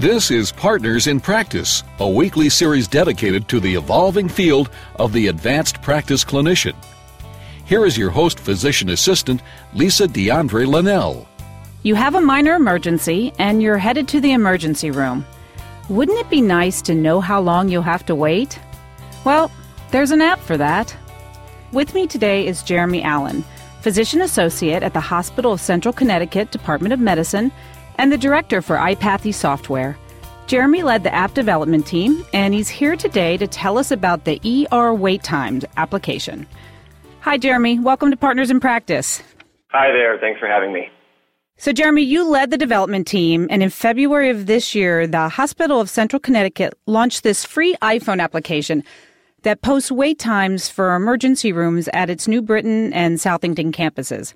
This is Partners in Practice, a weekly series dedicated to the evolving field of the advanced practice clinician. Here is your host, physician assistant, Lisa DeAndre Linnell. You have a minor emergency and you're headed to the emergency room. Wouldn't it be nice to know how long you'll have to wait? Well, there's an app for that. With me today is Jeremy Allen, physician associate at the Hospital of Central Connecticut Department of Medicine and the director for iPathy software. Jeremy led the app development team, and he's here today to tell us about the ER wait times application. Hi, Jeremy. Welcome to Partners in Practice. Hi there. Thanks for having me. So, Jeremy, you led the development team, and in February of this year, the Hospital of Central Connecticut launched this free iPhone application that posts wait times for emergency rooms at its New Britain and Southington campuses.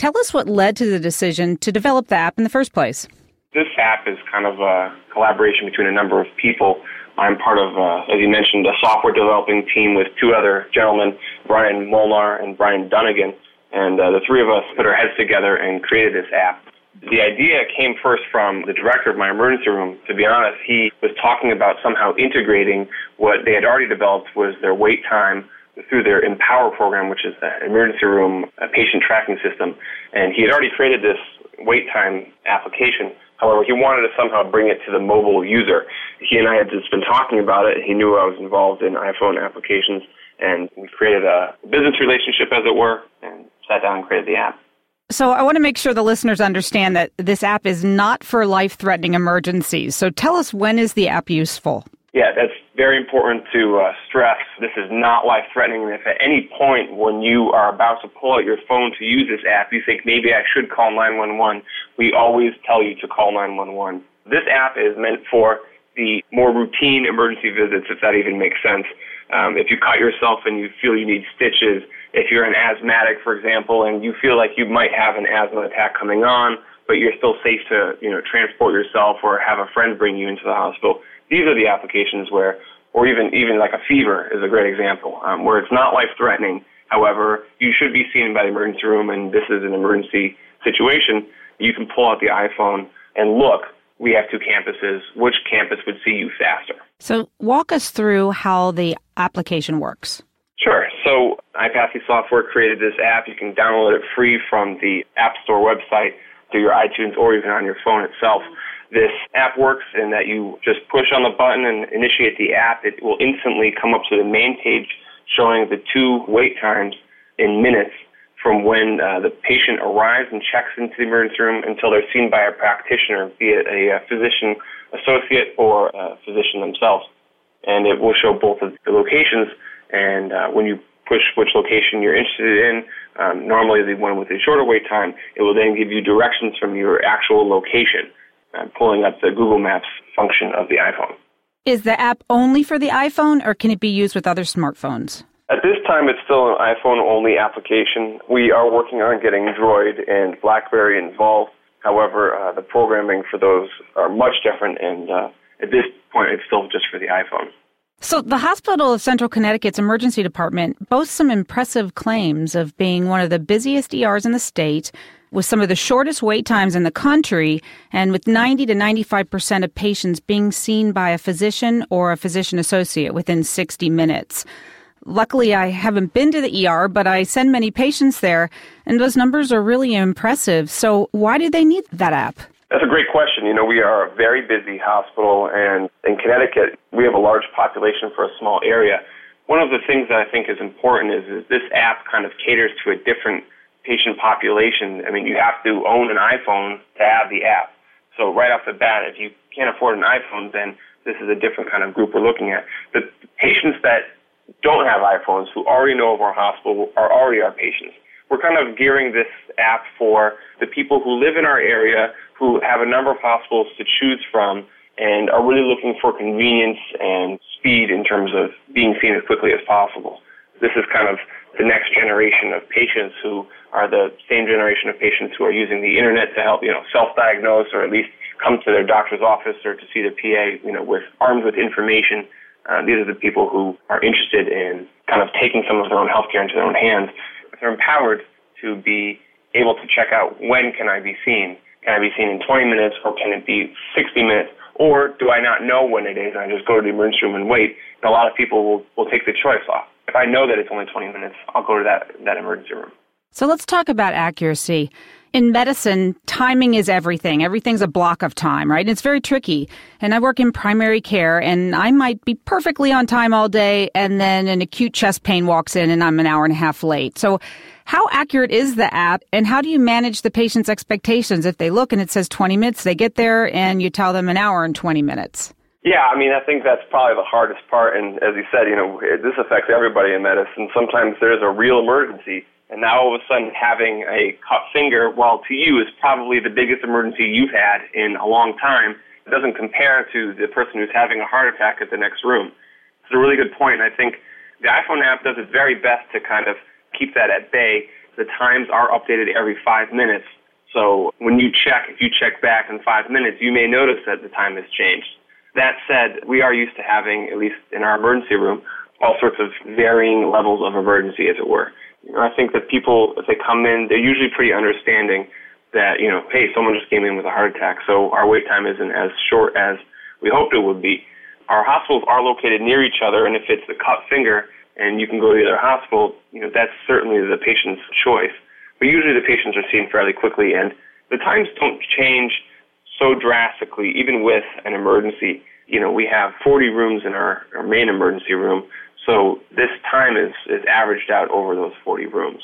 Tell us what led to the decision to develop the app in the first place. This app is kind of a collaboration between a number of people. I'm part of, uh, as you mentioned, a software developing team with two other gentlemen, Brian Molnar and Brian Dunnigan. And uh, the three of us put our heads together and created this app. The idea came first from the director of my emergency room. To be honest, he was talking about somehow integrating what they had already developed was their wait time through their Empower program, which is an emergency room patient tracking system. And he had already created this wait time application. However, he wanted to somehow bring it to the mobile user. He and I had just been talking about it. He knew I was involved in iPhone applications, and we created a business relationship, as it were, and sat down and created the app. So, I want to make sure the listeners understand that this app is not for life threatening emergencies. So, tell us when is the app useful? Yeah, that's very important to uh, stress. This is not life threatening. If at any point when you are about to pull out your phone to use this app, you think maybe I should call 911, we always tell you to call 911. This app is meant for the more routine emergency visits, if that even makes sense. Um, if you cut yourself and you feel you need stitches, if you're an asthmatic, for example, and you feel like you might have an asthma attack coming on, but you're still safe to, you know, transport yourself or have a friend bring you into the hospital these are the applications where, or even even like a fever is a great example, um, where it's not life threatening. However, you should be seen by the emergency room, and this is an emergency situation. You can pull out the iPhone and look. We have two campuses. Which campus would see you faster? So, walk us through how the application works. Sure. So, iPathy Software created this app. You can download it free from the App Store website through your iTunes or even on your phone itself this app works in that you just push on the button and initiate the app. It will instantly come up to the main page showing the two wait times in minutes from when uh, the patient arrives and checks into the emergency room until they're seen by a practitioner, be it a, a physician associate or a physician themselves. And it will show both of the locations. And uh, when you push which location you're interested in, um, normally the one with the shorter wait time, it will then give you directions from your actual location uh, pulling up the Google Maps function of the iPhone. Is the app only for the iPhone or can it be used with other smartphones? At this time, it's still an iPhone only application. We are working on getting Droid and Blackberry involved. However, uh, the programming for those are much different, and uh, at this point, it's still just for the iPhone. So, the Hospital of Central Connecticut's emergency department boasts some impressive claims of being one of the busiest ERs in the state, with some of the shortest wait times in the country and with 90 to 95% of patients being seen by a physician or a physician associate within 60 minutes. Luckily, I haven't been to the ER, but I send many patients there, and those numbers are really impressive. So, why do they need that app? That's a great question. You know, we are a very busy hospital, and in Connecticut, we have a large population for a small area. One of the things that I think is important is, is this app kind of caters to a different patient population, I mean, you have to own an iPhone to have the app. So right off the bat, if you can't afford an iPhone, then this is a different kind of group we're looking at. The patients that don't have iPhones, who already know of our hospital, are already our patients. We're kind of gearing this app for the people who live in our area, who have a number of hospitals to choose from, and are really looking for convenience and speed in terms of being seen as quickly as possible. This is kind of the next generation of patients who are the same generation of patients who are using the internet to help, you know, self-diagnose or at least come to their doctor's office or to see the PA, you know, with armed with information. Uh, these are the people who are interested in kind of taking some of their own healthcare into their own hands. They're empowered to be able to check out when can I be seen. Can I be seen in 20 minutes or can it be 60 minutes Or do I not know when it is and I just go to the emergency room and wait? And a lot of people will, will take the choice off. If I know that it's only 20 minutes, I'll go to that, that emergency room. So let's talk about accuracy. In medicine, timing is everything. Everything's a block of time, right? And it's very tricky. And I work in primary care and I might be perfectly on time all day and then an acute chest pain walks in and I'm an hour and a half late. So how accurate is the app and how do you manage the patient's expectations if they look and it says 20 minutes, they get there and you tell them an hour and 20 minutes? Yeah, I mean, I think that's probably the hardest part. And as you said, you know, this affects everybody in medicine. Sometimes there's a real emergency and now all of a sudden having a cut finger, while to you is probably the biggest emergency you've had in a long time, it doesn't compare to the person who's having a heart attack at the next room. It's a really good point. And I think the iPhone app does its very best to kind of keep that at bay. The times are updated every five minutes. So when you check, if you check back in five minutes, you may notice that the time has changed. That said, we are used to having, at least in our emergency room, all sorts of varying levels of emergency, as it were. You know, I think that people, if they come in, they're usually pretty understanding that, you know, hey, someone just came in with a heart attack, so our wait time isn't as short as we hoped it would be. Our hospitals are located near each other, and if it's a cut finger and you can go to the other hospital, you know, that's certainly the patient's choice. But usually the patients are seen fairly quickly, and the times don't change so drastically, even with an emergency. You know, we have 40 rooms in our, our main emergency room, so this time is, is averaged out over those 40 rooms.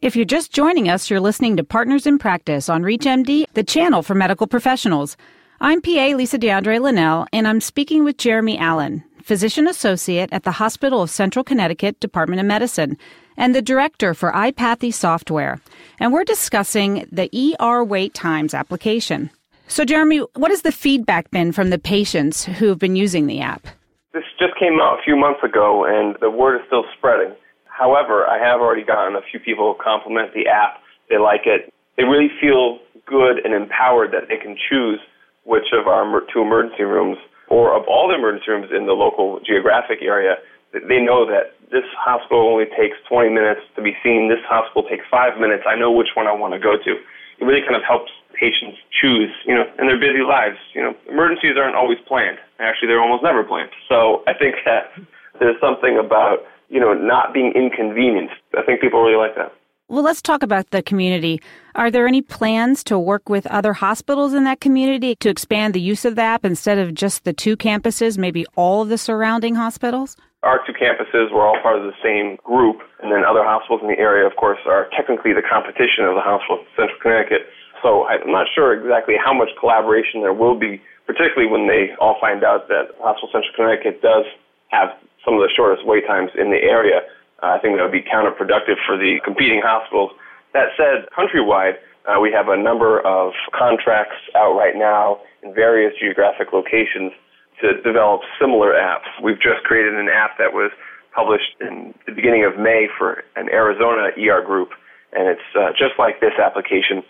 If you're just joining us, you're listening to Partners in Practice on ReachMD, the channel for medical professionals. I'm PA Lisa DeAndre Linnell, and I'm speaking with Jeremy Allen, physician associate at the Hospital of Central Connecticut Department of Medicine, and the director for iPathy software. And we're discussing the ER wait times application. So, Jeremy, what has the feedback been from the patients who've been using the app? This just came out a few months ago, and the word is still spreading. However, I have already gotten a few people compliment the app. They like it. They really feel good and empowered that they can choose which of our two emergency rooms or of all the emergency rooms in the local geographic area. They know that this hospital only takes 20 minutes to be seen. This hospital takes five minutes. I know which one I want to go to. It really kind of helps patients choose, you know, in their busy lives. You know, emergencies aren't always planned. Actually, they're almost never planned. So I think that there's something about, you know, not being inconvenienced. I think people really like that. Well, let's talk about the community. Are there any plans to work with other hospitals in that community to expand the use of the app instead of just the two campuses, maybe all of the surrounding hospitals? Our two campuses were all part of the same group, and then other hospitals in the area, of course, are technically the competition of the hospital in Central Connecticut. So I'm not sure exactly how much collaboration there will be, particularly when they all find out that Hospital Central Connecticut does have some of the shortest wait times in the area. Uh, I think that would be counterproductive for the competing hospitals. That said, countrywide, uh, we have a number of contracts out right now in various geographic locations to develop similar apps. We've just created an app that was published in the beginning of May for an Arizona ER group, and it's uh, just like this application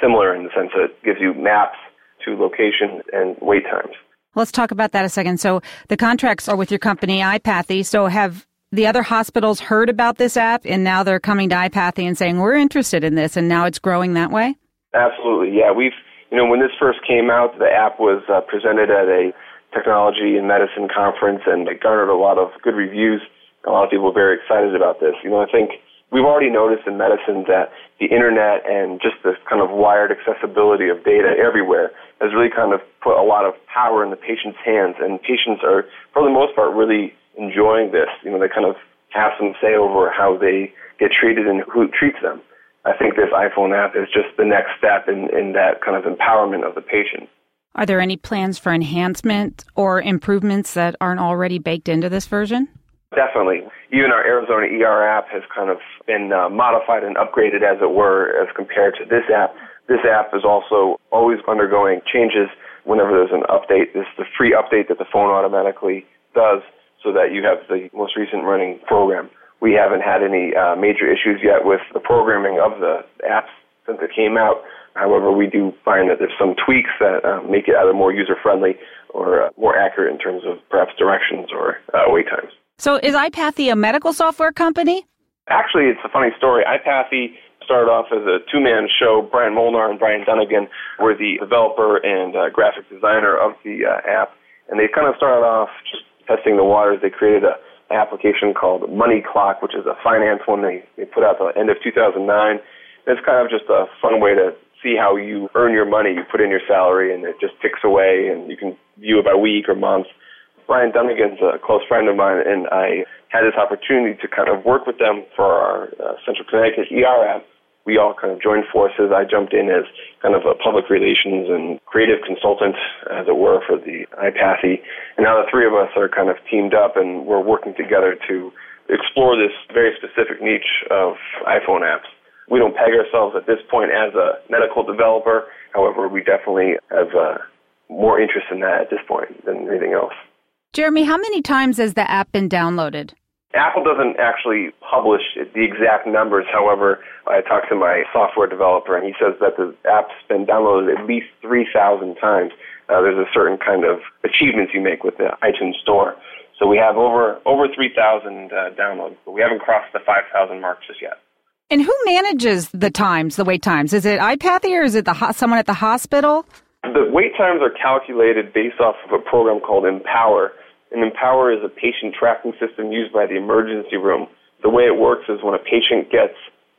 similar in the sense that it gives you maps to location and wait times. Let's talk about that a second. So the contracts are with your company, iPathy. So have the other hospitals heard about this app and now they're coming to iPathy and saying, we're interested in this and now it's growing that way? Absolutely. Yeah. We've, you know, when this first came out, the app was uh, presented at a technology and medicine conference and it garnered a lot of good reviews. A lot of people were very excited about this. You know, I think we've already noticed in medicine that the internet and just this kind of wired accessibility of data everywhere has really kind of put a lot of power in the patient's hands, and patients are, for the most part, really enjoying this. You know, they kind of have some say over how they get treated and who treats them. I think this iPhone app is just the next step in, in that kind of empowerment of the patient. Are there any plans for enhancement or improvements that aren't already baked into this version? Definitely. Even our Arizona ER app has kind of been uh, modified and upgraded, as it were, as compared to this app. This app is also always undergoing changes whenever there's an update. This is the free update that the phone automatically does so that you have the most recent running program. We haven't had any uh, major issues yet with the programming of the apps since it came out. However, we do find that there's some tweaks that uh, make it either more user friendly or uh, more accurate in terms of perhaps directions or uh, wait times. So is iPathy a medical software company? Actually, it's a funny story. iPathy started off as a two-man show. Brian Molnar and Brian Dunnigan were the developer and uh, graphic designer of the uh, app, and they kind of started off just testing the waters. They created a an application called Money Clock, which is a finance one they, they put out at the end of 2009. It's kind of just a fun way to see how you earn your money. You put in your salary and it just ticks away and you can view it by week or month. Brian Dunnigan's a close friend of mine and I had this opportunity to kind of work with them for our uh, Central Connecticut ER app we all kind of joined forces. I jumped in as kind of a public relations and creative consultant, as it were, for the iPathy. And now the three of us are kind of teamed up and we're working together to explore this very specific niche of iPhone apps. We don't peg ourselves at this point as a medical developer. However, we definitely have uh, more interest in that at this point than anything else. Jeremy, how many times has the app been downloaded? Apple doesn't actually publish the exact numbers. However, I talked to my software developer, and he says that the app's been downloaded at least 3,000 times. Uh, there's a certain kind of achievements you make with the iTunes Store. So we have over over 3,000 uh, downloads, but we haven't crossed the 5,000 mark just yet. And who manages the times, the wait times? Is it iPathy or is it the ho- someone at the hospital? The wait times are calculated based off of a program called Empower. And Empower is a patient tracking system used by the emergency room. The way it works is when a patient gets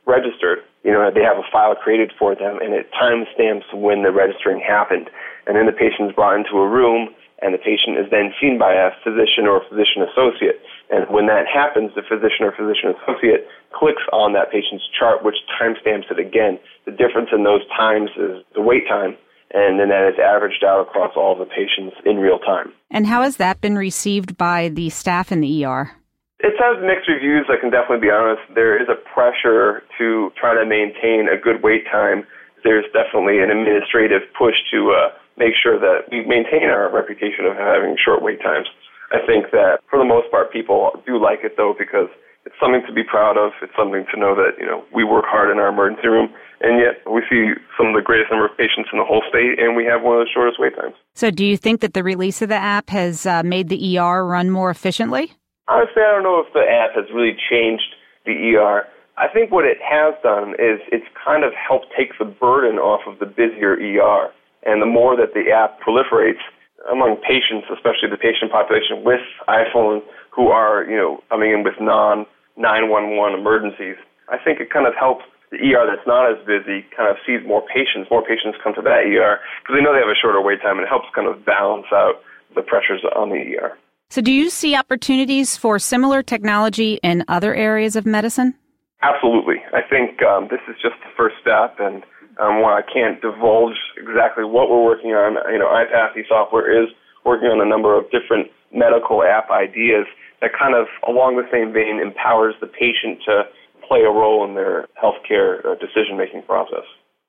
registered, you know, they have a file created for them and it timestamps when the registering happened. And then the patient is brought into a room and the patient is then seen by a physician or a physician associate. And when that happens, the physician or physician associate clicks on that patient's chart, which timestamps it again. The difference in those times is the wait time and then that is averaged out across all the patients in real time. And how has that been received by the staff in the ER? It has mixed reviews, I can definitely be honest. There is a pressure to try to maintain a good wait time. There's definitely an administrative push to uh, make sure that we maintain our reputation of having short wait times. I think that for the most part, people do like it though because it's something to be proud of. It's something to know that, you know, we work hard in our emergency room and yet we see some of the greatest number of patients in the whole state, and we have one of the shortest wait times. So, do you think that the release of the app has uh, made the ER run more efficiently? Honestly, I don't know if the app has really changed the ER. I think what it has done is it's kind of helped take the burden off of the busier ER. And the more that the app proliferates among patients, especially the patient population with iPhone who are, you know, coming in with non 911 emergencies, I think it kind of helps the ER that's not as busy kind of sees more patients. More patients come to that ER because they know they have a shorter wait time, and it helps kind of balance out the pressures on the ER. So, do you see opportunities for similar technology in other areas of medicine? Absolutely. I think um, this is just the first step, and um, while I can't divulge exactly what we're working on, you know, iPathy software is working on a number of different medical app ideas that kind of, along the same vein, empowers the patient to play a role in their healthcare uh, decision making process.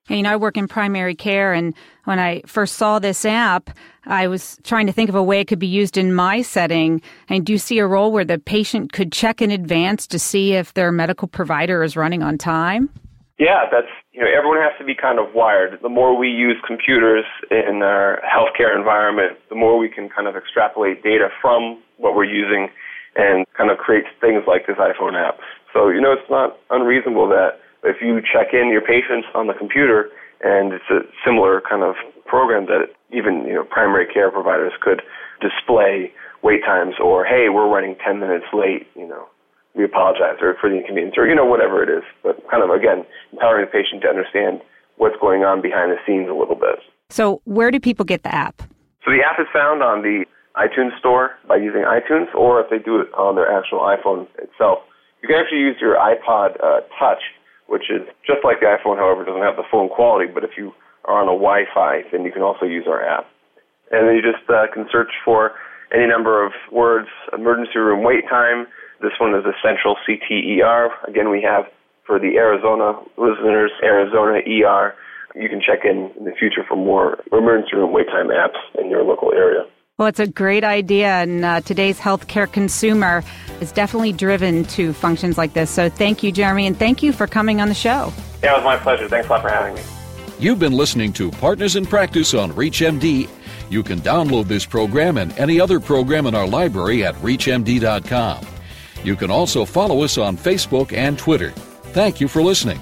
You know, I work in primary care, and when I first saw this app, I was trying to think of a way it could be used in my setting. And do you see a role where the patient could check in advance to see if their medical provider is running on time? Yeah, that's, you know, everyone has to be kind of wired. The more we use computers in our healthcare environment, the more we can kind of extrapolate data from what we're using and kind of create things like this iPhone app. So, you know, it's not unreasonable that if you check in your patients on the computer and it's a similar kind of program that even, you know, primary care providers could display wait times or, hey, we're running 10 minutes late, you know, we apologize or for the inconvenience or, you know, whatever it is. But kind of, again, empowering the patient to understand what's going on behind the scenes a little bit. So, where do people get the app? So, the app is found on the iTunes Store by using iTunes, or if they do it on their actual iPhone itself, you can actually use your iPod uh, Touch, which is just like the iPhone, however, doesn't have the phone quality. But if you are on a Wi-Fi, then you can also use our app. And then you just uh, can search for any number of words, emergency room wait time. This one is essential CTER. Again, we have for the Arizona listeners, Arizona ER. You can check in in the future for more emergency room wait time apps in your local area. Well, it's a great idea, and uh, today's healthcare consumer is definitely driven to functions like this. So thank you, Jeremy, and thank you for coming on the show. Yeah, it was my pleasure. Thanks a lot for having me. You've been listening to Partners in Practice on ReachMD. You can download this program and any other program in our library at ReachMD.com. You can also follow us on Facebook and Twitter. Thank you for listening.